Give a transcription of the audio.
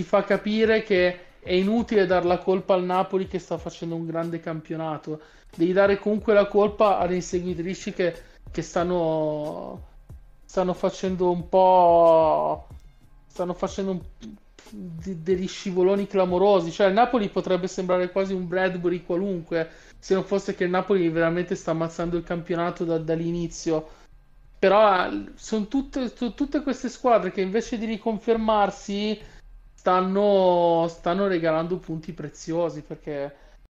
ti fa capire che è inutile dar la colpa al Napoli che sta facendo un grande campionato. Devi dare comunque la colpa alle inseguitrici che, che stanno, stanno facendo un po'. stanno facendo un, di, degli scivoloni clamorosi. Cioè, il Napoli potrebbe sembrare quasi un Bradbury qualunque, se non fosse che il Napoli veramente sta ammazzando il campionato da, dall'inizio. Però sono tutte, tutte queste squadre che invece di riconfermarsi stanno, stanno regalando punti preziosi perché